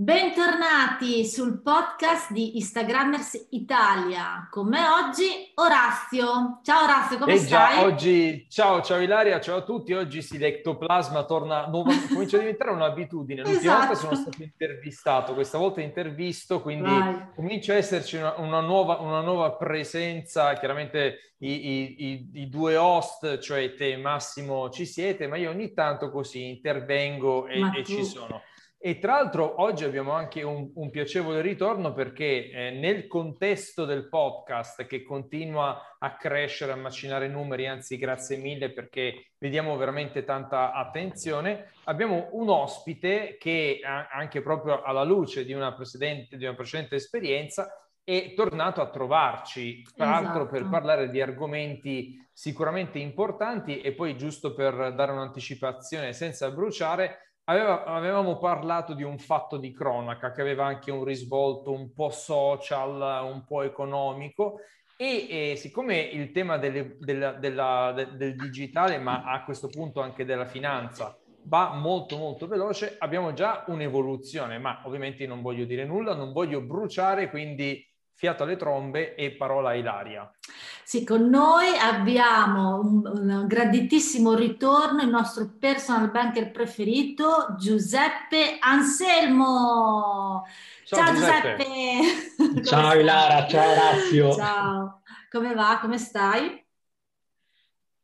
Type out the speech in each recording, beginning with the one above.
Bentornati sul podcast di Instagrammers Italia. Con me oggi Orazio. Ciao Orazio, come e stai? Già, oggi, ciao, ciao Ilaria, ciao a tutti. Oggi sì, l'ectoplasma torna, nuova, comincia a diventare un'abitudine. L'ultima Esatto. volta sono stato intervistato, questa volta intervisto, quindi Vai. comincia a esserci una, una nuova, una nuova presenza. Chiaramente i, i- i- i due host, cioè te e Massimo, ci siete, ma io ogni tanto così intervengo e, e ci sono. E tra l'altro oggi abbiamo anche un, un piacevole ritorno perché eh, nel contesto del podcast che continua a crescere, a macinare numeri, anzi grazie mille perché vediamo veramente tanta attenzione, abbiamo un ospite che anche proprio alla luce di una precedente, di una precedente esperienza è tornato a trovarci, tra l'altro Esatto. per parlare di argomenti sicuramente importanti e poi giusto per dare un'anticipazione senza bruciare, Aveva- avevamo parlato di un fatto di cronaca che aveva anche un risvolto un po' social, un po' economico e, eh, siccome il tema delle- della- della- de- del digitale, ma a questo punto anche della finanza, va molto molto veloce, abbiamo già un'evoluzione, ma ovviamente non voglio dire nulla, non voglio bruciare, quindi fiato alle trombe e parola a Ilaria. Sì, con noi abbiamo un, un graditissimo ritorno, il nostro personal banker preferito, Giuseppe Anselmo. Ciao, Ciao, Giuseppe. Giuseppe. Ciao? Ilara, ciao Orazio. Ciao, come va? Come stai?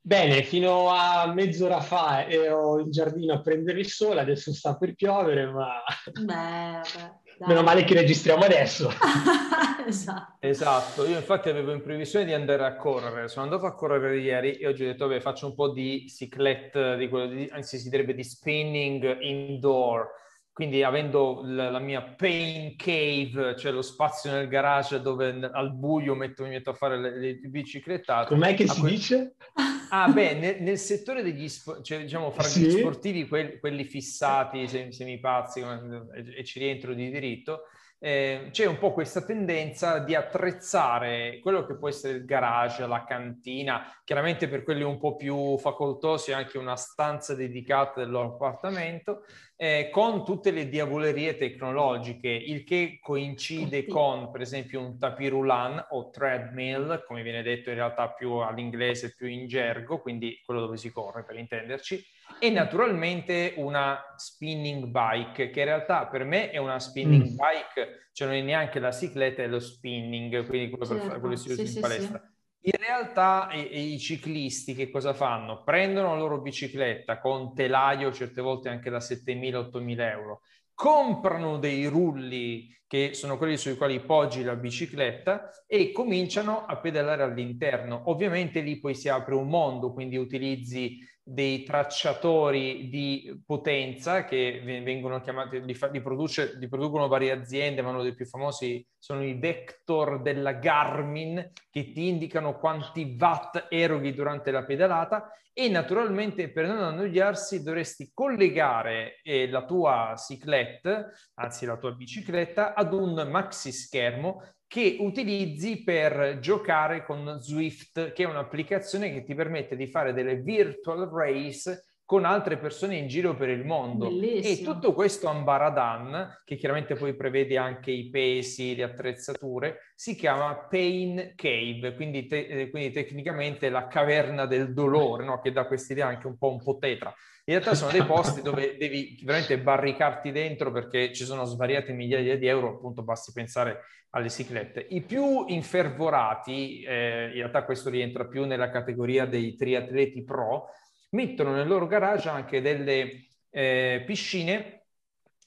Bene, fino a mezz'ora fa ero in giardino a prendere il sole, adesso sta per piovere, ma Beh, vabbè, dai. meno male che registriamo adesso. esatto. Esatto, io infatti avevo in previsione di andare a correre, sono andato a correre ieri e oggi ho detto, vabbè, faccio un po' di cyclette, di quello di, anzi si direbbe di spinning indoor, quindi avendo la, la mia pain cave, cioè lo spazio nel garage dove al buio metto, mi metto a fare le, le biciclettate. Com'è che si que- dice? Ah, beh, nel, nel settore degli spo- cioè, diciamo, fra gli Sì? sportivi, quelli, quelli fissati, sem- semipazzi, e, e ci rientro di diritto, eh, c'è un po' questa tendenza di attrezzare quello che può essere il garage, la cantina, chiaramente per quelli un po' più facoltosi anche una stanza dedicata del loro appartamento, eh, con tutte le diavolerie tecnologiche, il che coincide Sì. con, per esempio, un tapirulan o treadmill, come viene detto in realtà più all'inglese, più in gergo, quindi quello dove si corre per intenderci, e naturalmente una spinning bike, che in realtà per me è una spinning Mm. bike, cioè non è neanche la cicletta, è lo spinning, quindi quello, per Certo, fare, quello si usa sì, in sì, palestra. In realtà i, i ciclisti che cosa fanno? Prendono la loro bicicletta con telaio, certe volte anche da 7.000-8.000 euro, comprano dei rulli che sono quelli sui quali poggi la bicicletta e cominciano a pedalare all'interno. Ovviamente lì poi si apre un mondo, quindi utilizzi dei tracciatori di potenza che ve- vengono chiamati, li, fa- li produce- li producono varie aziende, ma uno dei più famosi sono i Vector della Garmin che ti indicano quanti watt eroghi durante la pedalata e naturalmente per non annoiarsi dovresti collegare eh, la tua cyclette, anzi la tua bicicletta, ad un maxi schermo che utilizzi per giocare con Swift, che è un'applicazione che ti permette di fare delle virtual race con altre persone in giro per il mondo. Bellissimo. E tutto questo ambaradan, che chiaramente poi prevede anche i pesi, le attrezzature, si chiama Pain Cave, quindi, te- eh, quindi tecnicamente la caverna del dolore, no? che dà questa idea anche un po', un po' tetra. In realtà sono dei posti dove devi veramente barricarti dentro perché ci sono svariate migliaia di euro, appunto basti pensare alle ciclette. I più infervorati, eh, in realtà questo rientra più nella categoria dei triatleti pro, mettono nel loro garage anche delle eh, piscine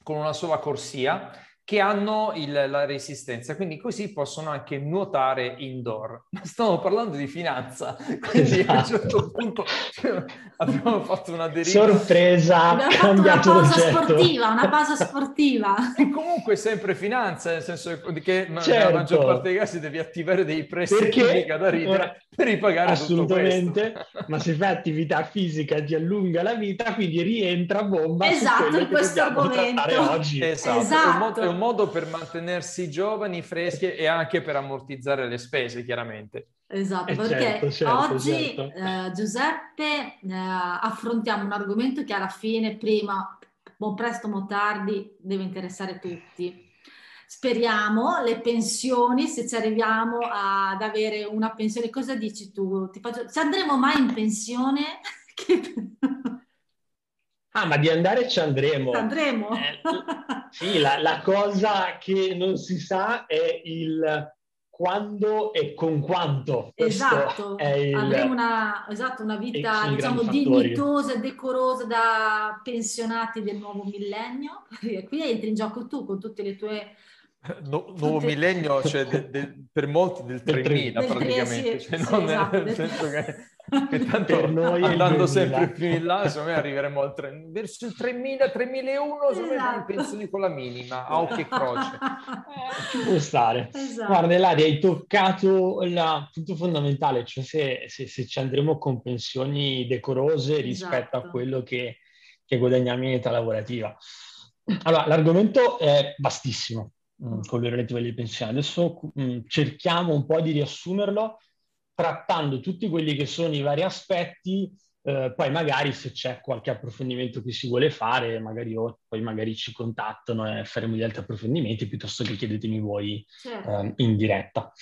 con una sola corsia che hanno il, la resistenza, quindi così possono anche nuotare indoor. Ma stiamo parlando di finanza, quindi esatto. a un esatto. certo punto cioè, abbiamo fatto una deriva. Sorpresa, abbiamo fatto una pausa sportiva, una pausa sportiva. E comunque sempre finanza, nel senso che certo. nella maggior parte dei casi devi attivare dei prestiti mica da ridere ora, per ripagare assolutamente, ma se fai attività fisica ti allunga la vita, quindi rientra bomba esatto, in questo argomento. oggi. Esatto, esatto. È, un è un modo per mantenersi giovani, freschi e anche per ammortizzare le spese, chiaramente. Esatto, eh perché certo, certo, oggi certo. Eh, Giuseppe eh, affrontiamo un argomento che alla fine, prima, o presto o tardi, deve interessare tutti. Speriamo le pensioni, se ci arriviamo ad avere una pensione, cosa dici tu? Ti faccio, se andremo mai in pensione? Ah, ma di andare ci andremo. Andremo. Eh, sì, la, la, cosa che non si sa è il quando e con quanto. Esatto, il, avremo una, esatto, una vita diciamo dignitosa e decorosa da pensionati del nuovo millennio. Qui entri in gioco tu con tutte le tue No, nuovo millennio, cioè de, de, per molti del 3000 praticamente, cioè, sì, non esatto. nel senso che, che tanto per noi andando sempre più in là, secondo me arriveremo al 3, verso il 3000, 3001, secondo esatto. me pensioni con la minima, a occhio e croce. Ci può stare. Esatto. Guarda, Eladia, hai toccato il punto fondamentale, cioè se, se, se, ci andremo con pensioni decorose rispetto a esatto. quello che, che guadagniamo in età lavorativa. Allora, l'argomento è vastissimo Mm, con le relative alle pensioni. Adesso mh, mm, cerchiamo un po' di riassumerlo trattando tutti quelli che sono i vari aspetti, eh, poi magari se c'è qualche approfondimento che si vuole fare, magari o poi magari ci contattano e faremo gli altri approfondimenti piuttosto che chiedetemi voi certo. eh, in diretta.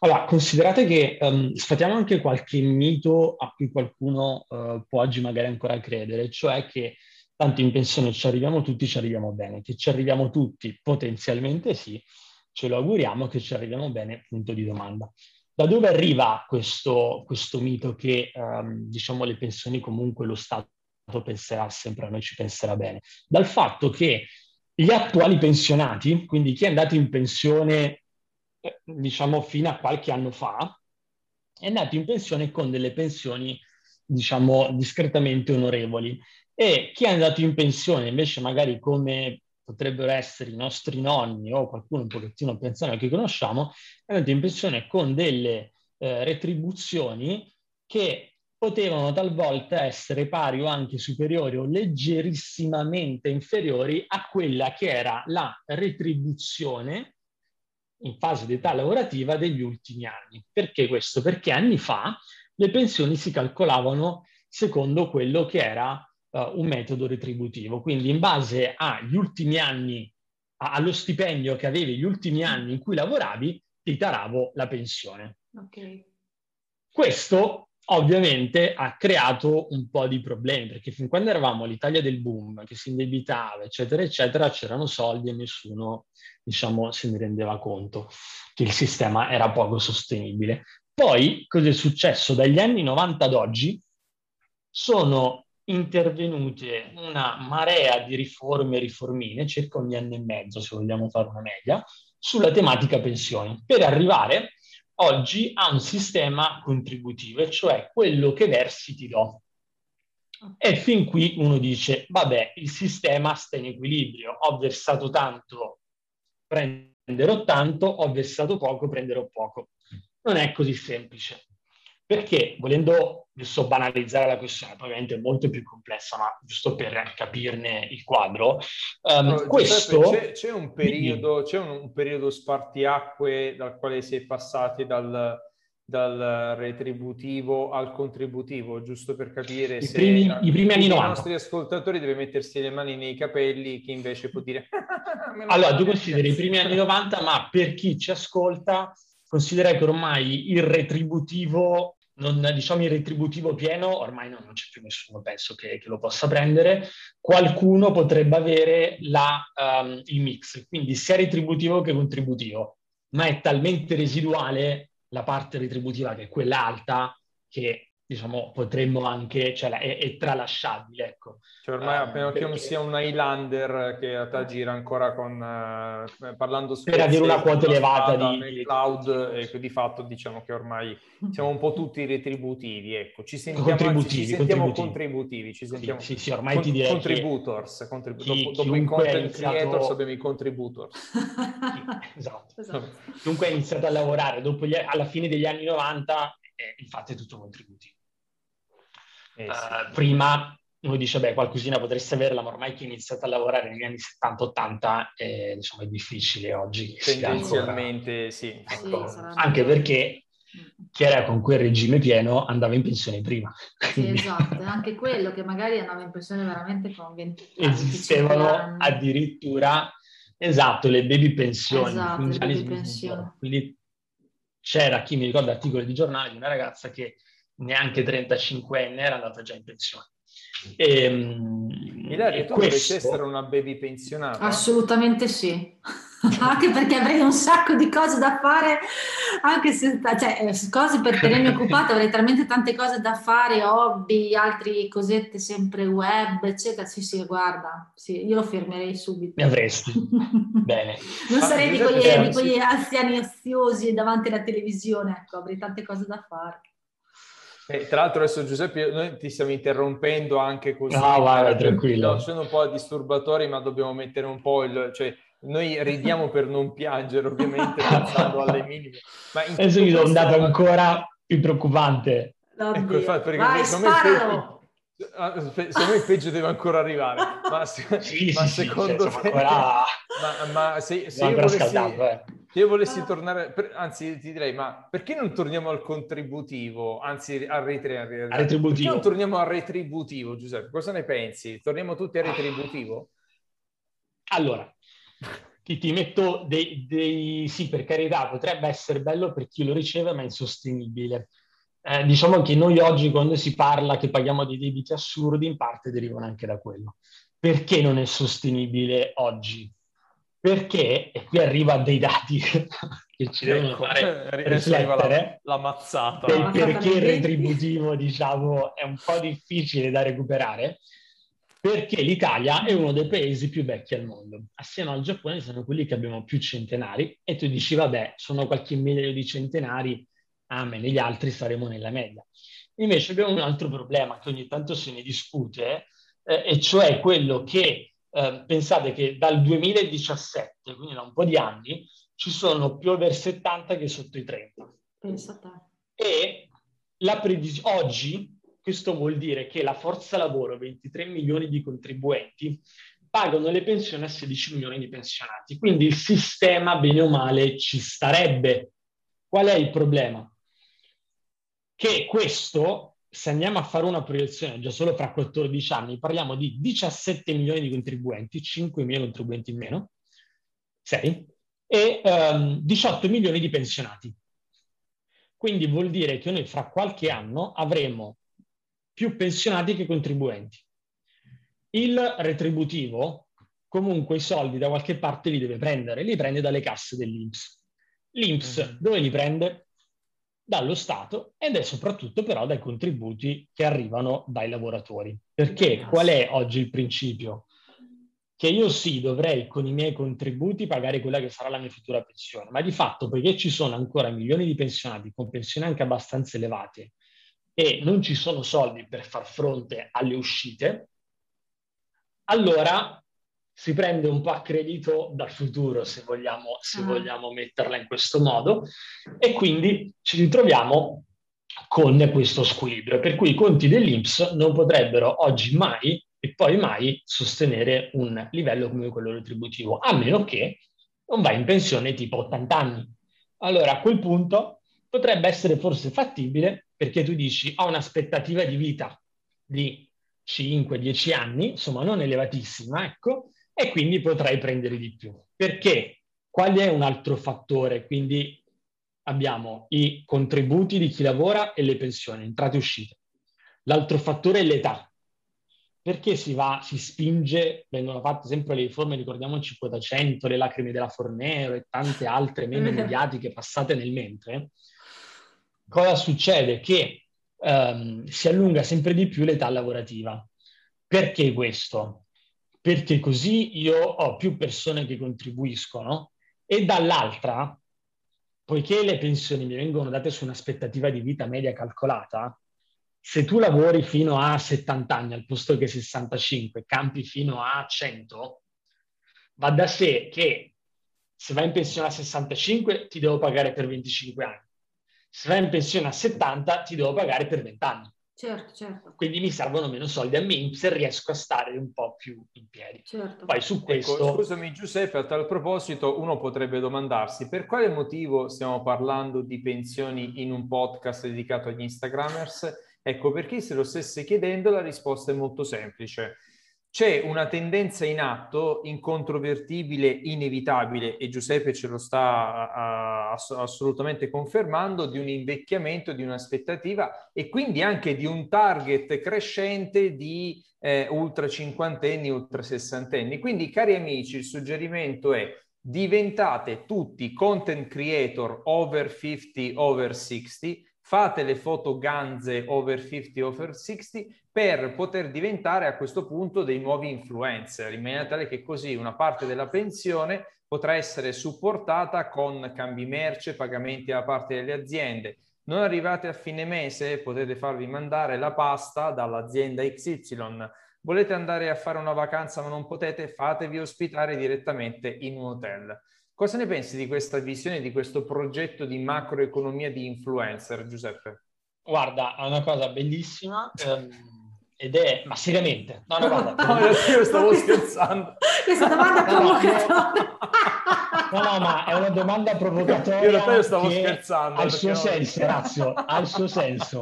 Allora, considerate che um, sfatiamo anche qualche mito a cui qualcuno uh, può oggi magari ancora credere, cioè che tanto in pensione ci arriviamo tutti, ci arriviamo bene. Che ci arriviamo tutti, potenzialmente sì, ce lo auguriamo che ci arriviamo bene, punto di domanda. Da dove arriva questo, questo mito che, um, diciamo, le pensioni comunque lo Stato penserà sempre a noi, ci penserà bene? Dal fatto che gli attuali pensionati, quindi chi è andato in pensione, eh, diciamo, fino a qualche anno fa, è andato in pensione con delle pensioni, diciamo, discretamente onorevoli e chi è andato in pensione invece magari come potrebbero essere i nostri nonni o qualcuno un pochettino più anziano che conosciamo, è andato in pensione con delle eh, retribuzioni che potevano talvolta essere pari o anche superiori o leggerissimamente inferiori a quella che era la retribuzione in fase di età lavorativa degli ultimi anni. Perché questo? Perché anni fa le pensioni si calcolavano secondo quello che era uh, un metodo retributivo. Quindi in base agli ultimi anni, a, allo stipendio che avevi gli ultimi anni in cui lavoravi, ti taravo la pensione. Okay. Questo ovviamente ha creato un po' di problemi, perché fin quando eravamo l'Italia del boom, che si indebitava, eccetera, eccetera, c'erano soldi e nessuno, diciamo, se ne rendeva conto che il sistema era poco sostenibile. Poi, cosa è successo? Dagli anni 90 ad oggi sono intervenute una marea di riforme e riformine, circa ogni anno e mezzo, se vogliamo fare una media, sulla tematica pensioni, per arrivare oggi a un sistema contributivo, cioè quello che versi ti do. E fin qui uno dice, vabbè, il sistema sta in equilibrio, ho versato tanto, prenderò tanto, ho versato poco, prenderò poco. Non è così semplice perché volendo adesso banalizzare la questione, ovviamente è molto più complessa, ma giusto per capirne il quadro, um, no, questo... C'è, c'è, un periodo, c'è un, un, periodo spartiacque dal quale si è passati dal, dal retributivo al contributivo, giusto per capire I se primi, i primi anni 90. i nostri ascoltatori deve mettersi le mani nei capelli, chi invece può dire... allora, tu consideri i primi anni 90, ma per chi ci ascolta, considera che ormai il retributivo non, diciamo il retributivo pieno, ormai non, non c'è più nessuno, penso che, che, lo possa prendere, qualcuno potrebbe avere la, um, il mix, quindi sia retributivo che contributivo, ma è talmente residuale la parte retributiva che è quella alta che diciamo, potremmo anche, cioè è, è tralasciabile, ecco. Cioè ormai, a meno perché... che non sia un Highlander che a te gira ancora con, uh, parlando Per avere una quota elevata di... Nel cloud, e di fatto diciamo che ormai siamo un po' tutti retributivi, ecco. Ci sentiamo, contributivi, anzi, ci sentiamo contributivi. contributivi, ci sentiamo... Sì, sì, sì ormai con, ti direi Contributors, contribu- chi, dopo, dopo i content iniziato... creators abbiamo i contributors. esatto. esatto. Chiunque ha iniziato a lavorare dopo gli, alla fine degli anni 90, eh, infatti è tutto contributivo. Eh, sì. uh, prima uno dice, beh, qualcosina potreste averla, ma ormai chi ha iniziato a lavorare negli anni 70-80 eh, diciamo, è difficile oggi. Tendenzialmente sì. Ecco, sì anche perché chi era con quel regime pieno andava in pensione prima. Sì, esatto, è anche quello che magari andava in pensione veramente con 20 anni. Esistevano addirittura, esatto, le baby pensioni. Esatto, le baby pensioni. Quindi c'era chi mi ricorda articoli di giornale di una ragazza che neanche 35enne era andata già in pensione. E, ehm, Ilaria, tu questo... dovresti essere una baby pensionata? Assolutamente sì. anche perché avrei un sacco di cose da fare, anche se, cioè, eh, cose per tenermi occupata, avrei talmente tante cose da fare, hobby, altre cosette sempre web, eccetera. Sì, sì, guarda, sì, io lo fermerei subito. Mi avresti. Bene. Non ah, sarei di quegli, di quegli anziani oziosi davanti alla televisione, ecco, avrei tante cose da fare. Eh, tra l'altro adesso Giuseppe, noi ti stiamo interrompendo anche così. No, vai, tranquillo. Sono un po' disturbatori, ma dobbiamo mettere un po' il... Cioè, noi ridiamo per non piangere, ovviamente, pensando alle minime. Ma adesso vi do un dato ancora più preoccupante. Ecco, infatti, perché vai, me, secondo me il peggio deve ancora arrivare. Ma, se, sì, ma sì, secondo sì, te... Ancora... Ma, ma se, se io volessi... Eh se io volessi tornare, per, anzi ti direi, ma perché non torniamo al contributivo, anzi al retributivo? retributivo. Perché non torniamo al retributivo, Giuseppe? Cosa ne pensi? Torniamo tutti al retributivo? Allora, ti, ti metto dei, dei... Sì, per carità, potrebbe essere bello per chi lo riceve, ma è insostenibile. Eh, diciamo che noi oggi, quando si parla che paghiamo dei debiti assurdi, in parte derivano anche da quello. Perché non è sostenibile oggi? perché, e qui arriva dei dati che ci devono ecco, fare riflettere, la, la mazzata. Del perché il retributivo, diciamo, è un po' difficile da recuperare, perché l'Italia è uno dei paesi più vecchi al mondo. Assieme al Giappone sono quelli che abbiamo più centenari, e tu dici, vabbè, sono qualche migliaio di centenari, ah, ma negli altri saremo nella media. Invece abbiamo un altro problema che ogni tanto se ne discute, eh, e cioè quello che eh, pensate che dal 2017, quindi da un po' di anni, ci sono più over 70 che sotto i 30. Pensate. E la previs- oggi questo vuol dire che la forza lavoro, 23 milioni di contribuenti, pagano le pensioni a 16 milioni di pensionati. Quindi il sistema, bene o male, ci starebbe. Qual è il problema? Che questo se andiamo a fare una proiezione già solo fra 14 anni, parliamo di 17 milioni di contribuenti, 5 milioni di contribuenti in meno, 6, e um, 18 milioni di pensionati. Quindi vuol dire che noi fra qualche anno avremo più pensionati che contribuenti. Il retributivo comunque i soldi da qualche parte li deve prendere, li prende dalle casse dell'Inps. L'Inps mm-hmm. dove li prende? Dallo Stato ed è soprattutto però dai contributi che arrivano dai lavoratori. Perché qual è oggi il principio? Che io sì dovrei con i miei contributi pagare quella che sarà la mia futura pensione, ma di fatto perché ci sono ancora milioni di pensionati con pensioni anche abbastanza elevate e non ci sono soldi per far fronte alle uscite, allora si prende un po' a credito dal futuro, se vogliamo, se mm. vogliamo metterla in questo modo, e quindi ci ritroviamo con questo squilibrio, per cui i conti dell'Inps non potrebbero oggi mai e poi mai sostenere un livello come quello retributivo, a meno che non vai in pensione tipo 80 anni. Allora a quel punto potrebbe essere forse fattibile perché tu dici ho un'aspettativa di vita di 5-10 anni, insomma non elevatissima, ecco, e quindi potrai prendere di più. Perché? Qual è un altro fattore? Quindi abbiamo i contributi di chi lavora e le pensioni, entrate e uscite. L'altro fattore è l'età. Perché si va, si spinge, vengono fatte sempre le riforme, ricordiamoci quota 100, le lacrime della Fornero e tante altre meno mediatiche passate nel mentre. Cosa succede? Che ehm, si allunga sempre di più l'età lavorativa. Perché questo? Perché così io ho più persone che contribuiscono e dall'altra, poiché le pensioni mi vengono date su un'aspettativa di vita media calcolata, se tu lavori fino a 70 anni al posto che 65, campi fino a 100, va da sé che se vai in pensione a 65 ti devo pagare per 25 anni, se vai in pensione a 70 ti devo pagare per 20 anni. Certo, certo. Quindi mi servono meno soldi a me se riesco a stare un po' più in piedi. Certo. Poi su ecco, questo... Ecco, scusami Giuseppe, a tal proposito uno potrebbe domandarsi per quale motivo stiamo parlando di pensioni in un podcast dedicato agli Instagrammers? Ecco, per chi se lo stesse chiedendo la risposta è molto semplice. C'è una tendenza in atto, incontrovertibile, inevitabile, e Giuseppe ce lo sta uh, assolutamente confermando, di un invecchiamento, di un'aspettativa e quindi anche di un target crescente di eh, ultra cinquantenni, ultra sessantenni. Quindi, cari amici, il suggerimento è diventate tutti content creator over 50, over 60, fate le foto ganze over 50, over 60 per poter diventare a questo punto dei nuovi influencer, in maniera tale che così una parte della pensione potrà essere supportata con cambi merce, pagamenti da parte delle aziende. Non arrivate a fine mese, potete farvi mandare la pasta dall'azienda XY. Volete andare a fare una vacanza ma non potete, fatevi ospitare direttamente in un hotel. Cosa ne pensi di questa visione, di questo progetto di macroeconomia di influencer, Giuseppe? Guarda, è una cosa bellissima ehm, ed è, ma seriamente, no, no, guarda, no, io stavo scherzando. Questa domanda provocatoria. No, no, ma è una domanda provocatoria. Io in realtà io stavo scherzando. Ha il suo senso, Razio, ha il suo senso.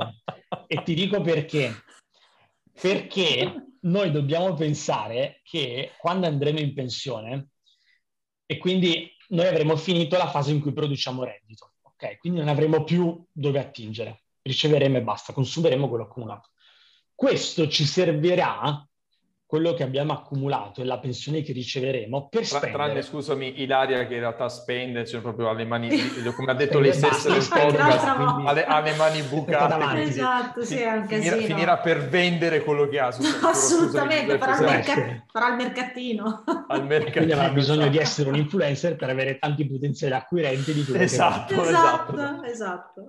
E ti dico perché. Perché noi dobbiamo pensare che quando andremo in pensione, e quindi noi avremo finito la fase in cui produciamo reddito, ok? Quindi non avremo più dove attingere, riceveremo e basta, consumeremo quello accumulato. Questo ci servirà quello che abbiamo accumulato e la pensione che riceveremo per spendere. Tranne, scusami, Ilaria che in realtà spende, cioè proprio alle mani, come ha detto lei stessa nel podcast, alle, alle, mani bucate. Esatto, sì, anche finirà, finirà, per vendere quello che ha. Su, Assolutamente, farà, il mercat- farà, il mercatino. Al mercatino. Quindi avrà bisogno esatto. di essere un influencer per avere tanti potenziali acquirenti di quello esatto, che esatto, esatto, esatto.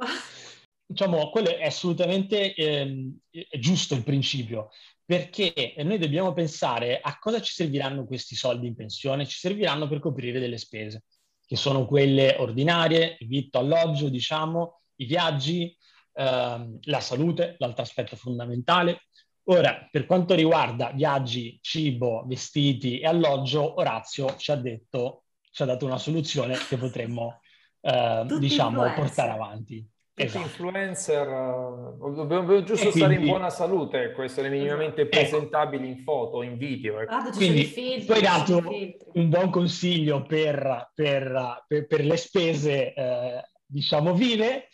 Diciamo, quello è assolutamente eh, è giusto il principio, perché noi dobbiamo pensare a cosa ci serviranno questi soldi in pensione, ci serviranno per coprire delle spese, che sono quelle ordinarie, il vitto, alloggio, diciamo, i viaggi, ehm, la salute, l'altro aspetto fondamentale. Ora, per quanto riguarda viaggi, cibo, vestiti e alloggio, Orazio ci ha detto, ci ha dato una soluzione che potremmo, eh, diciamo, portare avanti. Esatto. influencer uh, dobbiamo giusto stare in buona salute, ecco, essere minimamente ecco. presentabili in foto, in video. Ecco. Ah, quindi filtri, tu hai dato un buon consiglio per, per, per, per le spese, eh, diciamo, vive.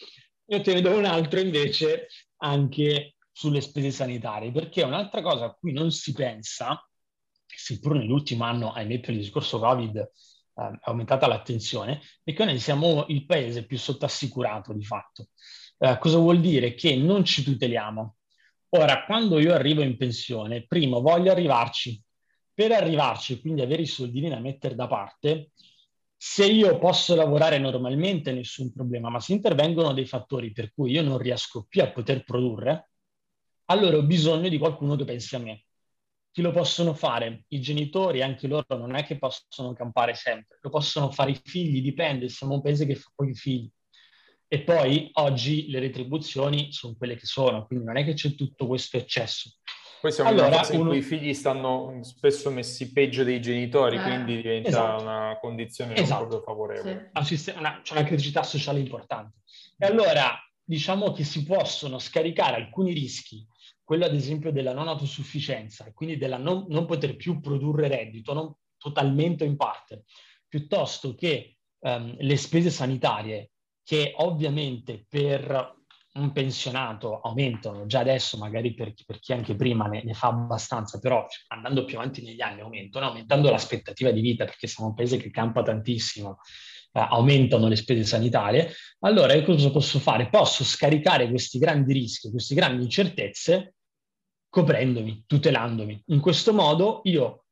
Io te ne do un altro invece anche sulle spese sanitarie, perché un'altra cosa a cui non si pensa, seppur nell'ultimo anno, ahimè per il discorso Covid, eh, è aumentata l'attenzione, è che noi siamo il paese più sottassicurato di fatto. Eh, cosa vuol dire? Che non ci tuteliamo. Ora, quando io arrivo in pensione, primo voglio arrivarci. Per arrivarci, quindi avere i soldini da mettere da parte, se io posso lavorare normalmente nessun problema, ma se intervengono dei fattori per cui io non riesco più a poter produrre, allora ho bisogno di qualcuno che pensi a me. Chi lo possono fare? I genitori, anche loro non è che possono campare sempre, lo possono fare i figli, dipende, siamo un paese che fa pochi figli. E poi oggi le retribuzioni sono quelle che sono, quindi non è che c'è tutto questo eccesso. Poi siamo allora, in una fase uno... in cui i figli stanno spesso messi peggio dei genitori, eh, quindi diventa esatto. una condizione esatto. proprio favorevole. Sì. Una, c'è una criticità sociale importante. E allora diciamo che si possono scaricare alcuni rischi, quello ad esempio della non autosufficienza, quindi della non, non poter più produrre reddito, non totalmente o in parte, piuttosto che um, le spese sanitarie che ovviamente per un pensionato aumentano già adesso, magari per, per chi anche prima ne, ne, fa abbastanza, però andando più avanti negli anni aumentano, aumentando l'aspettativa di vita, perché siamo un paese che campa tantissimo aumentano le spese sanitarie, allora io cosa posso fare? Posso scaricare questi grandi rischi, queste grandi incertezze coprendomi, tutelandomi. In questo modo io,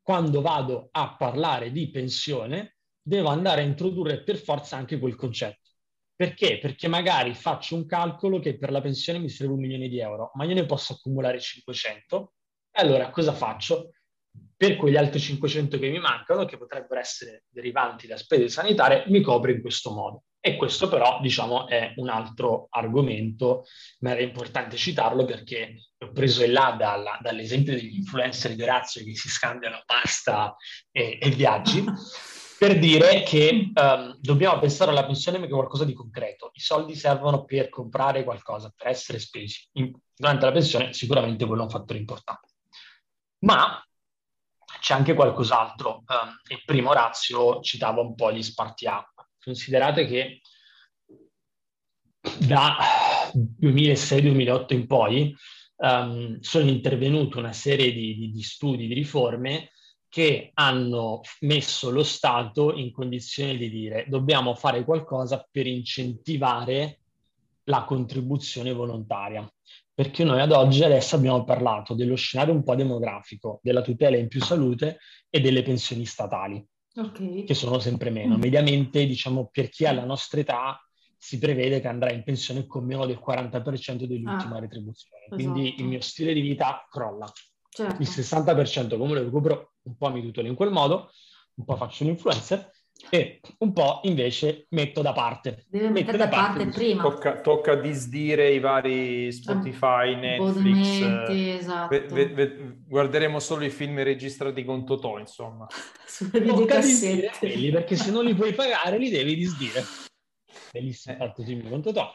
quando vado a parlare di pensione, devo andare a introdurre per forza anche quel concetto. Perché? Perché magari faccio un calcolo che per la pensione mi serve un milione di euro, ma io ne posso accumulare 500. E allora cosa faccio? Per quegli altri 500 che mi mancano, che potrebbero essere derivanti da spese sanitarie, mi copro in questo modo. E questo però, diciamo, è un altro argomento, ma era importante citarlo perché ho preso in là dalla, dall'esempio degli influencer di Orazio che si scambiano pasta e, e viaggi, per dire che um, dobbiamo pensare alla pensione come qualcosa di concreto. I soldi servono per comprare qualcosa, per essere spesi. In, durante la pensione sicuramente quello è un fattore importante. Ma c'è anche qualcos'altro. Um, il primo Orazio citava un po' gli spartiacque Considerate che da 2006-2008 in poi um, sono intervenute una serie di, di, di studi, di riforme che hanno messo lo Stato in condizione di dire dobbiamo fare qualcosa per incentivare la contribuzione volontaria. Perché noi ad oggi adesso abbiamo parlato dello scenario un po' demografico, della tutela in più salute e delle pensioni statali okay. che sono sempre meno. Mm. Mediamente, diciamo, per chi ha la nostra età, si prevede che andrà in pensione con meno del 40% dell'ultima ah, retribuzione. Quindi esatto. il mio stile di vita crolla. Certo. Il 60% come lo recupero, un po' mi tutelo in quel modo, un po' faccio l'influencer e un po' invece metto da parte. Deve mettere da, da parte, parte prima. Tocca, tocca, disdire i vari Spotify, Netflix. Eh, esatto. Ve, ve, ve, guarderemo solo i film registrati con Totò, insomma. Sulle videocassette. Perché se non li puoi pagare li devi disdire. Bellissimo fatto film con Totò.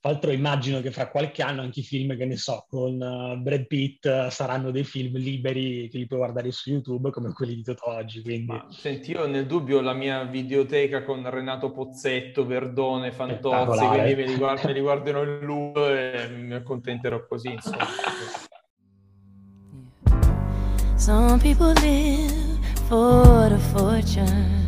Tra l'altro immagino che fra qualche anno anche i film, che ne so, con uh, Brad Pitt uh, saranno dei film liberi che li puoi guardare su YouTube come quelli di Toto oggi. Quindi... Ma, senti, io nel dubbio la mia videoteca con Renato Pozzetto, Verdone, Fantozzi, quindi me li, guard- me li guarderò in loop e mi accontenterò così, insomma. Some people live for the fortune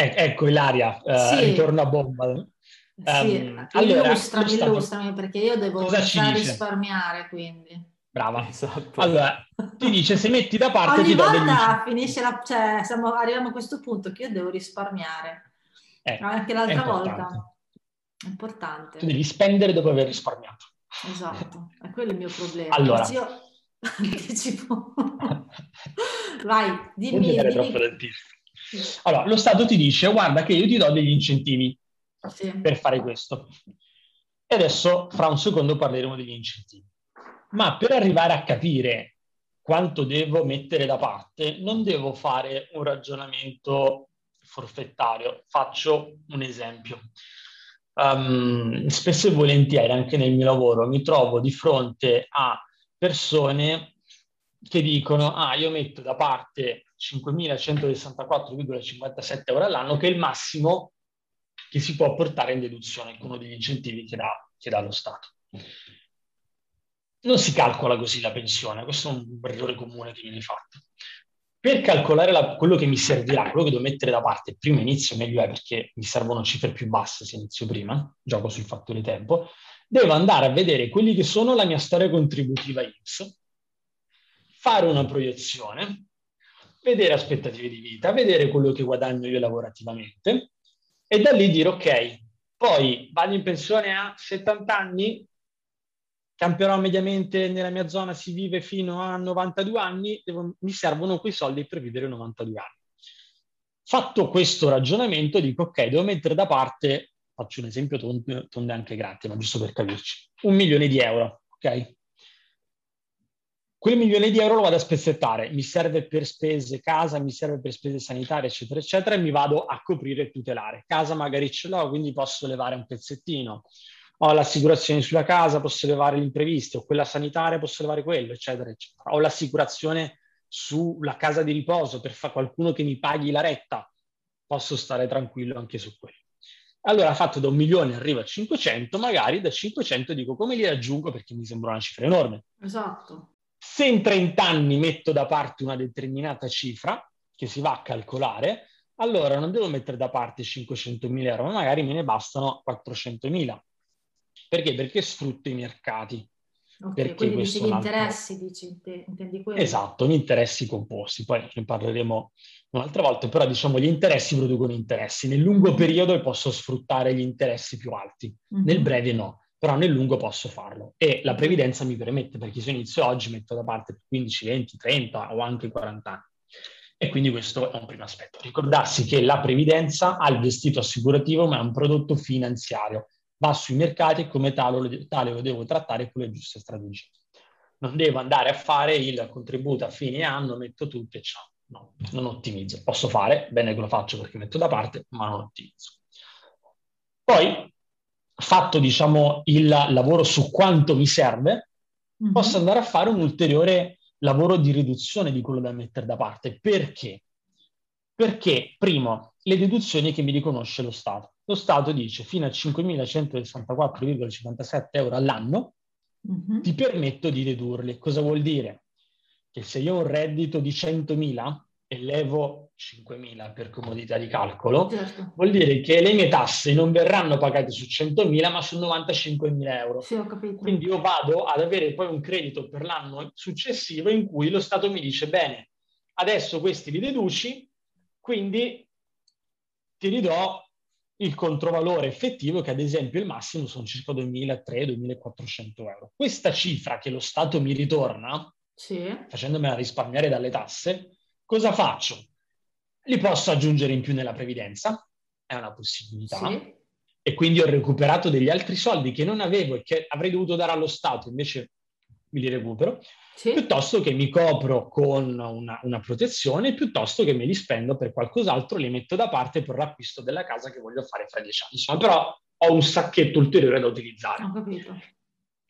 Eh, ecco Ilaria, uh, sì. ritorno a bomba. Um, sì. Ehm, allora, illustrami, illustrami perché io devo risparmiare quindi. Brava, esatto. Allora, ti dice se metti da parte Ogni ti volta degli... finisce la... cioè siamo, arriviamo a questo punto che io devo risparmiare. Eh, Anche l'altra volta. È importante. Tu devi spendere dopo aver risparmiato. Esatto, è quello il mio problema. Allora, io anticipo. Vai, dimmi. Non dimmi. Allora, lo Stato ti dice, guarda che io ti do degli incentivi sì. per fare questo. E adesso, fra un secondo, parleremo degli incentivi. Ma per arrivare a capire quanto devo mettere da parte, non devo fare un ragionamento forfettario. Faccio un esempio. Um, spesso e volentieri, anche nel mio lavoro, mi trovo di fronte a persone che dicono, ah, io metto da parte 5.164,57 euro all'anno, che è il massimo che si può portare in deduzione uno degli incentivi che dà, che dà lo Stato. Non si calcola così la pensione, questo è un errore comune che viene fatto. Per calcolare la, quello che mi servirà, quello che devo mettere da parte, prima inizio meglio è perché mi servono cifre più basse se inizio prima, gioco sul fattore tempo, devo andare a vedere quelli che sono la mia storia contributiva INPS, fare una proiezione vedere aspettative di vita, vedere quello che guadagno io lavorativamente e da lì dire ok, poi vado in pensione a 70 anni, camperò mediamente nella mia zona, si vive fino a 92 anni, devo, mi servono quei soldi per vivere 92 anni. Fatto questo ragionamento, dico ok, devo mettere da parte, faccio un esempio tondo, tondo anche gratis, ma giusto per capirci, un milione di euro, ok? Quel milione di euro lo vado a spezzettare, mi serve per spese casa, mi serve per spese sanitarie, eccetera, eccetera, e mi vado a coprire e tutelare. Casa magari ce l'ho, quindi posso levare un pezzettino. Ho l'assicurazione sulla casa, posso levare l'imprevisto, quella sanitaria, posso levare quello, eccetera, eccetera. Ho l'assicurazione sulla casa di riposo per fare qualcuno che mi paghi la retta, posso stare tranquillo anche su quello. Allora, fatto da un milione arriva a 500, magari da 500 dico come li raggiungo perché mi sembra una cifra enorme. Esatto. Se in 30 anni metto da parte una determinata cifra, che si va a calcolare, allora non devo mettere da parte 500.000 euro, ma magari me ne bastano 400.000. Perché? Perché sfrutto i mercati. Ok, Perché quindi dici gli interessi, dici, intendi quello? Esatto, gli interessi composti, poi ne parleremo un'altra volta, però diciamo gli interessi producono interessi. Nel lungo periodo posso sfruttare gli interessi più alti, mm-hmm. nel breve no però nel lungo posso farlo e la previdenza mi permette, perché se inizio oggi metto da parte 15, 20, 30 o anche 40 anni. E quindi questo è un primo aspetto. Ricordarsi che la previdenza ha il vestito assicurativo, ma è un prodotto finanziario. Va sui mercati e come tale, tale lo devo trattare con le giuste strategie. Non devo andare a fare il contributo a fine anno, metto tutto e ciao. No, non ottimizzo. Posso fare, bene che lo faccio perché metto da parte, ma non ottimizzo. Poi fatto diciamo il lavoro su quanto mi serve, mm-hmm. posso andare a fare un ulteriore lavoro di riduzione di quello da mettere da parte. Perché? Perché, primo, le deduzioni che mi riconosce lo Stato. Lo Stato dice fino a 5.164,57 euro all'anno mm-hmm. ti permetto di dedurli. Cosa vuol dire? Che se io ho un reddito di 100.000 e levo 5.000 per comodità di calcolo, certo. vuol dire che le mie tasse non verranno pagate su 100.000 ma su 95.000 euro. Sì, ho capito. Quindi io vado ad avere poi un credito per l'anno successivo in cui lo Stato mi dice bene, adesso questi li deduci, quindi ti ridò il controvalore effettivo che ad esempio il massimo sono circa 2.300-2.400 euro. Questa cifra che lo Stato mi ritorna, sì. facendomela risparmiare dalle tasse, Cosa faccio? Li posso aggiungere in più nella previdenza, è una possibilità. Sì. E quindi ho recuperato degli altri soldi che non avevo e che avrei dovuto dare allo Stato, invece mi li recupero, sì. piuttosto che mi copro con una, una, protezione, piuttosto che me li spendo per qualcos'altro, li metto da parte per l'acquisto della casa che voglio fare fra dieci anni. Insomma, però ho un sacchetto ulteriore da utilizzare.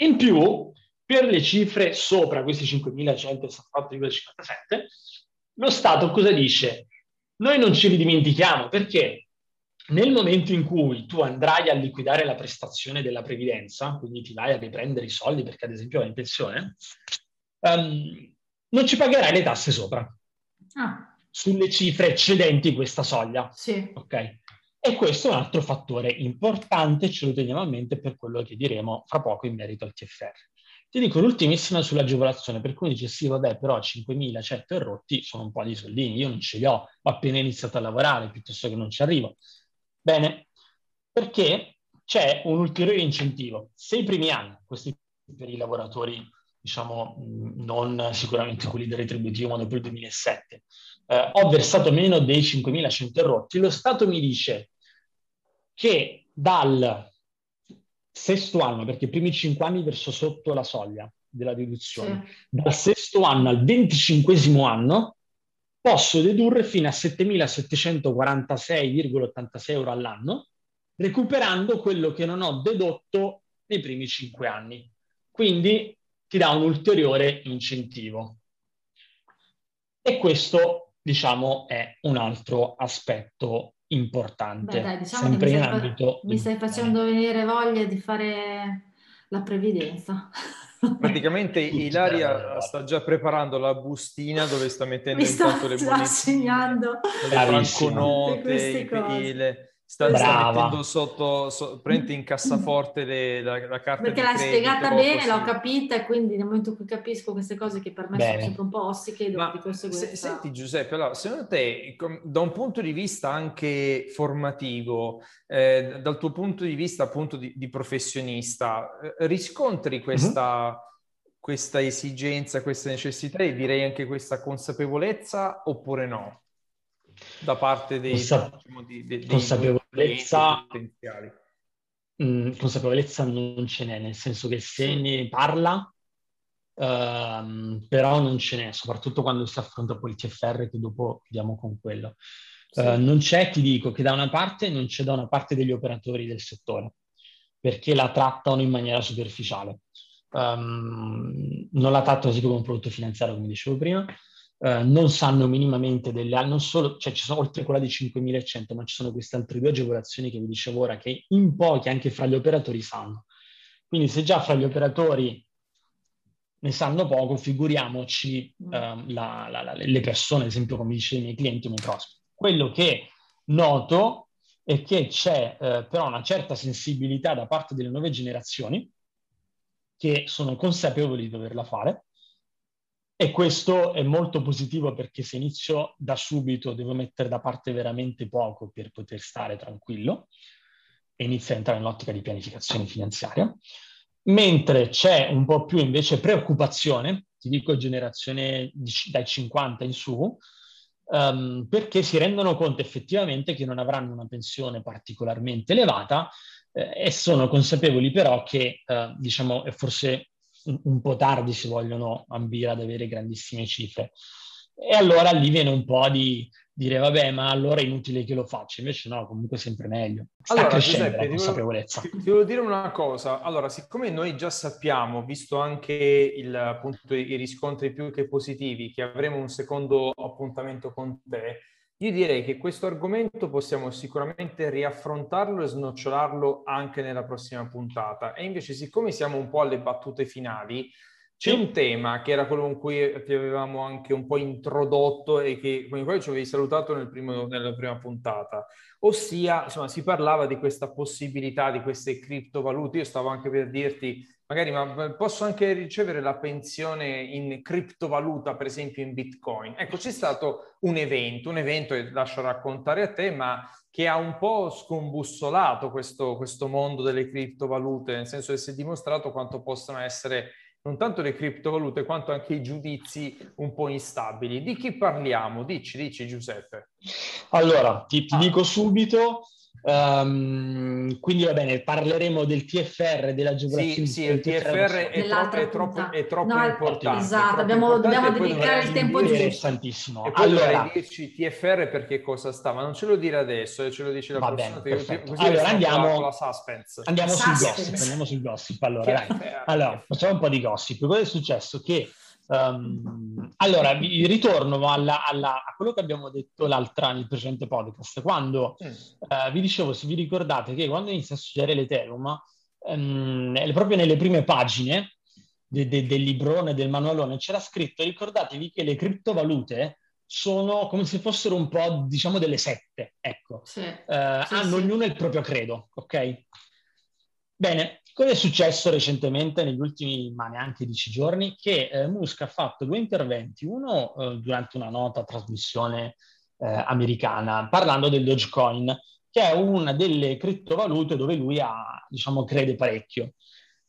In più, per le cifre sopra questi 5.164,57, lo Stato cosa dice? Noi non ci ridimentichiamo perché nel momento in cui tu andrai a liquidare la prestazione della previdenza, quindi ti vai a riprendere i soldi perché ad esempio hai in pensione, um, non ci pagherai le tasse sopra. Ah. Sulle cifre eccedenti questa soglia. Sì. Ok? E questo è un altro fattore importante, ce lo teniamo a mente per quello che diremo fra poco in merito al TFR. Ti dico l'ultimissima sull'agevolazione, per cui dice sì, vabbè, però 5.100 e rotti sono un po' di soldini, io non ce li ho, ho appena iniziato a lavorare, piuttosto che non ci arrivo. Bene, perché c'è un ulteriore incentivo. Se i primi anni, questi per i lavoratori, diciamo, non sicuramente quelli del retributivo, ma dopo il 2007, eh, ho versato meno dei 5.100 rotti, lo Stato mi dice che dal sesto anno, perché i primi cinque anni verso sotto la soglia della deduzione, sì. dal sesto anno al venticinquesimo anno posso dedurre fino a 7.746,86 euro all'anno, recuperando quello che non ho dedotto nei primi cinque anni. Quindi ti dà un ulteriore incentivo. E questo, diciamo, è un altro aspetto importante. Beh, dai, diciamo sempre mi in stai, ambito... mi stai facendo venire voglia di fare la previdenza. Praticamente Ilaria sta già preparando la bustina dove sta mettendo mi intanto le monete. Mi sta segnando le banconote, le, sta, sta, mettendo sotto, so, prendi in cassaforte le, la, la carta Perché l'hai spiegata bene, l'ho capita e quindi nel momento in cui capisco queste cose che per me bene. sono sempre un po' ossiche, Ma di conseguenza... Se, senti Giuseppe, allora, secondo te, da un punto di vista anche formativo, eh, dal tuo punto di vista appunto di, di professionista, eh, riscontri mhm. questa... Mm-hmm questa esigenza, questa necessità e direi anche questa consapevolezza oppure no? da parte dei, Consa- diciamo, di, dei, consapevolezza? Mh, mm, consapevolezza non ce n'è, nel senso che se ne parla uh, però non ce n'è, soprattutto quando si affronta poi il TFR che dopo chiudiamo con quello. Sì. Uh, non c'è, ti dico, che da una parte non c'è da una parte degli operatori del settore, perché la trattano in maniera superficiale. Um, non la trattano così come un prodotto finanziario, come dicevo prima, Uh, non sanno minimamente delle non solo, cioè ci sono oltre quella di 5.100, ma ci sono queste altre due agevolazioni che vi dicevo ora, che in pochi anche fra gli operatori sanno. Quindi se già fra gli operatori ne sanno poco, figuriamoci uh, la, la, la, le persone, ad esempio come dicevo i miei clienti o i miei prospect. Quello che noto è che c'è uh, però una certa sensibilità da parte delle nuove generazioni che sono consapevoli di doverla fare e questo è molto positivo perché se inizio da subito devo mettere da parte veramente poco per poter stare tranquillo e inizio a entrare nell'ottica di pianificazione finanziaria. Mentre c'è un po' più invece preoccupazione, ti dico generazione di, dai 50 in su, um, perché si rendono conto effettivamente che non avranno una pensione particolarmente elevata eh, e sono consapevoli però che, eh, diciamo, è forse un po' tardi se vogliono ambire ad avere grandissime cifre. E allora lì viene un po' di dire, vabbè, ma allora è inutile che lo faccia. Invece no, comunque è sempre meglio. Sta allora, crescendo Giuseppe, la consapevolezza. Ti volevo, ti volevo dire una cosa. Allora, siccome noi già sappiamo, visto anche il, appunto, i riscontri più che positivi, che avremo un secondo appuntamento con te, io direi che questo argomento possiamo sicuramente riaffrontarlo e snocciolarlo anche nella prossima puntata. E invece, siccome siamo un po' alle battute finali, c'è un tema che era quello con cui ti avevamo anche un po' introdotto e che, con il quale ci avevi salutato nel primo, nella prima puntata, ossia, insomma, si parlava di questa possibilità di queste criptovalute. Io stavo anche per dirti magari ma posso anche ricevere la pensione in criptovaluta, per esempio in Bitcoin. Ecco, c'è stato un evento, un evento che lascio raccontare a te, ma che ha un po' scombussolato questo, questo mondo delle criptovalute, nel senso che si è dimostrato quanto possono essere non tanto le criptovalute quanto anche i giudizi un po' instabili. Di chi parliamo? Dici, dici Giuseppe. Allora, ti, ti ah. dico subito, Um, quindi va bene, parleremo del TFR, della Sì, sì, il TFR è troppo, è troppo, è troppo no, importante. Esatto, abbiamo, dobbiamo dedicare il tempo giusto. Interessantissimo. E poi allora, dirci TFR perché cosa sta, ma non ce lo dire adesso, eh, ce lo dice la va prossima. Bene, così allora andiamo, la suspense. Andiamo sul gossip, andiamo sul gossip. Allora, dai. allora, facciamo un po' di gossip. Cosa è successo? Che Um, allora, vi ritorno alla, alla, a quello che abbiamo detto l'altra nel precedente podcast, quando mm. uh, vi dicevo, se vi ricordate, che quando inizia a studiare l'Ethereum, um, proprio nelle prime pagine de, de, del librone, del manualone, c'era scritto, ricordatevi che le criptovalute sono come se fossero un po', diciamo, delle sette, ecco. Sì. Uh, sì, hanno sì. ognuno il proprio credo, ok? Bene, cosa è successo recentemente negli ultimi, ma neanche dieci giorni? Che eh, Musk ha fatto due interventi, uno eh, durante una nota trasmissione eh, americana, parlando del Dogecoin, che è una delle criptovalute dove lui ha, diciamo, crede parecchio.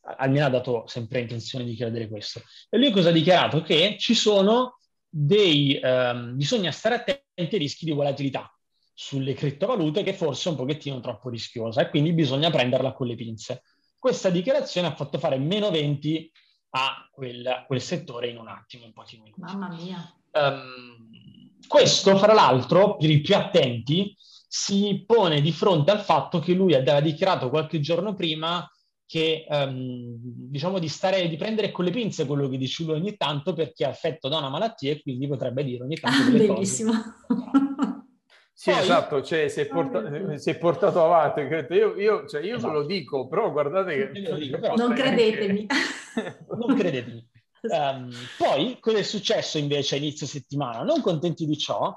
Almeno ha dato sempre intenzione di credere questo. E lui cosa ha dichiarato? Che ci sono dei... Ehm, bisogna stare attenti ai rischi di volatilità sulle criptovalute che forse è un pochettino troppo rischiosa e quindi bisogna prenderla con le pinze. Questa dichiarazione ha fatto fare meno 20 a quel, a quel settore in un attimo, un pochino. Mamma mia. Um, questo, fra l'altro, per i più attenti, si pone di fronte al fatto che lui aveva dichiarato qualche giorno prima che um, diciamo di stare di prendere con le pinze quello che dice lui ogni tanto perché è affetto da una malattia e quindi potrebbe dire ogni tanto ah, delle bellissimo. cose. Sì, Poi... esatto, cioè, si, è portato, si è portato avanti. Io, io, cioè, io esatto. ve lo dico, però guardate che... Dico, però non credetemi. non credetemi. Um, poi, cosa è successo invece a inizio settimana? Non contenti di ciò,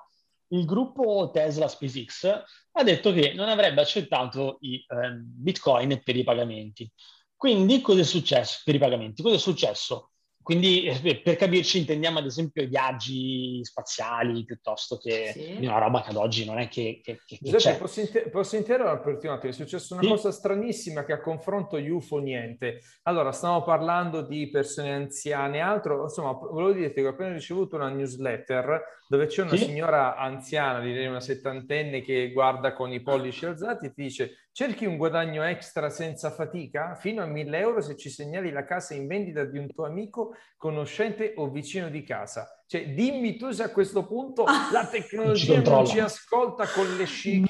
il gruppo Tesla SpaceX ha detto che non avrebbe accettato i um, bitcoin per i pagamenti. Quindi, cosa è successo per i pagamenti? Cosa è successo? Quindi eh, per capirci intendiamo ad esempio i viaggi spaziali piuttosto che sì. una roba che ad oggi non è che, che, che Giuseppe, posso, inter- posso interrompere un attimo? È successa una sì. cosa stranissima che a confronto UFO niente. Allora, stiamo parlando di persone anziane e altro. Insomma, volevo dirti che ho appena ricevuto una newsletter dove c'è una sì. signora anziana, direi una settantenne, che guarda con i pollici alzati e ti dice Cerchi un guadagno extra senza fatica? Fino a 1000 euro se ci segnali la casa in vendita di un tuo amico, conoscente o vicino di casa. Cioè, dimmi tu se a questo punto ah, la tecnologia non, non ci ascolta con le scimmie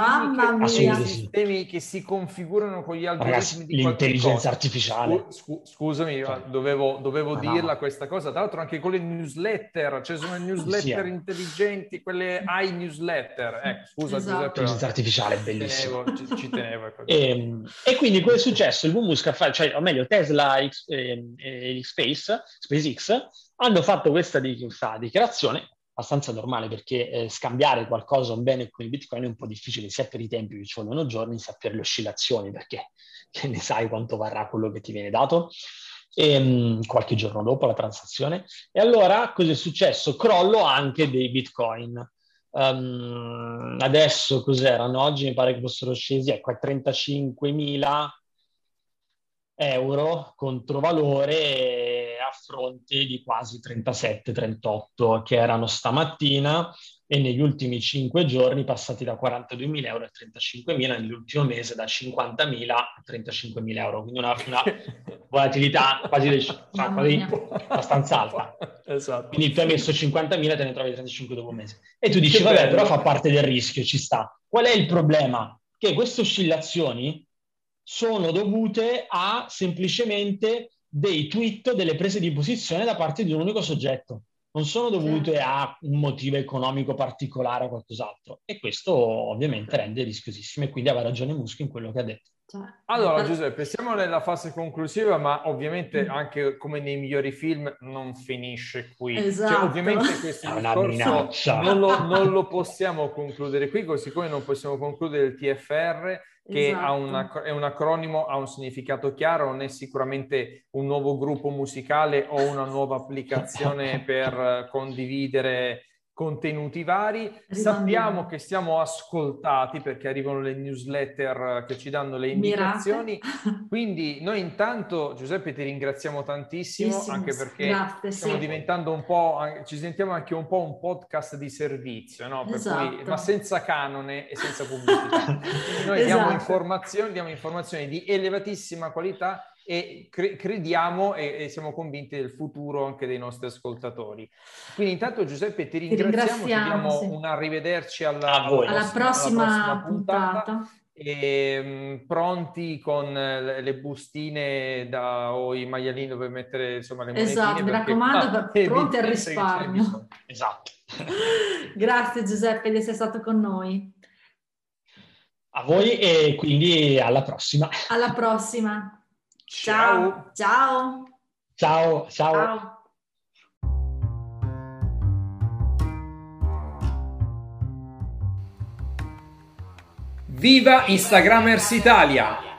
i sistemi che si configurano con gli algoritmi Ragazzi, di l'intelligenza artificiale. Scu- scusami, cioè, dovevo, dovevo dirla no. questa cosa. Tra l'altro anche con le newsletter, cioè sono newsletter sì, eh. intelligenti, quelle i-newsletter. Ecco, scusa esatto. Giuseppe. L'intelligenza artificiale è bellissima. Ci, ci, tenevo. E, ehm, e, quindi cosa è successo? Il boom Musca, cioè, o meglio Tesla e, e, e Space, SpaceX, hanno fatto questa, dichiarazione abbastanza normale perché eh, scambiare qualcosa, un bene con il Bitcoin è un po' difficile sia per i tempi che ci vogliono giorni, sia per le oscillazioni perché ne sai quanto varrà quello che ti viene dato e, um, qualche giorno dopo la transazione. E allora cosa è successo? Crollo anche dei Bitcoin. Um, adesso cos'erano? Oggi mi pare che fossero scesi ecco, a 35.000 euro contro valore fronte di quasi 37-38 che erano stamattina e negli ultimi 5 giorni passati da 42.000 euro a 35.000, nell'ultimo mese da 50.000 a 35.000 euro, quindi una, una volatilità quasi, del, quasi abbastanza alta. Esatto. Quindi tu hai messo 50.000 e te ne trovi 35 dopo un mese. E tu dici, vabbè, però fa parte del rischio, ci sta. Qual è il problema? Che queste oscillazioni sono dovute a semplicemente dei tweet, delle prese di posizione da parte di un unico soggetto. Non sono dovute certo. a un motivo economico particolare o qualcos'altro. E questo ovviamente rende rischiosissimo e quindi aveva ragione Musk in quello che ha detto. Cioè, allora Giuseppe, siamo nella fase conclusiva, ma ovviamente mm. anche come nei migliori film non finisce qui. Cioè, esatto. Cioè, ovviamente questo discorso non lo, non lo possiamo concludere qui, così come non possiamo concludere il TFR che esatto. una, è un acronimo, ha un significato chiaro, non è sicuramente un nuovo gruppo musicale o una nuova applicazione per condividere contenuti vari. Sappiamo che siamo ascoltati perché arrivano le newsletter che ci danno le indicazioni. Quindi noi intanto, Giuseppe, ti ringraziamo tantissimo, sì, anche perché Grazie, stiamo sì. diventando un po', ci sentiamo anche un po' un podcast di servizio, no? esatto. cui, ma senza canone e senza pubblicità. noi esatto. diamo informazioni, diamo informazioni di elevatissima qualità e cre- crediamo e-, e, siamo convinti del futuro anche dei nostri ascoltatori. Quindi intanto Giuseppe ti ringraziamo, ti diamo sì. un arrivederci alla, alla, alla, prossima, alla prossima puntata. puntata. E, mh, mm, pronti con le, le bustine da, o i maialini dove mettere insomma le monetine. Esatto, mi raccomando, ah, pronti al risparmio. Esatto. Grazie Giuseppe di essere stato con noi. A voi e quindi alla prossima. Alla prossima. Ciao. Ciao. Ciao. Ciao. Viva Instagramers Italia!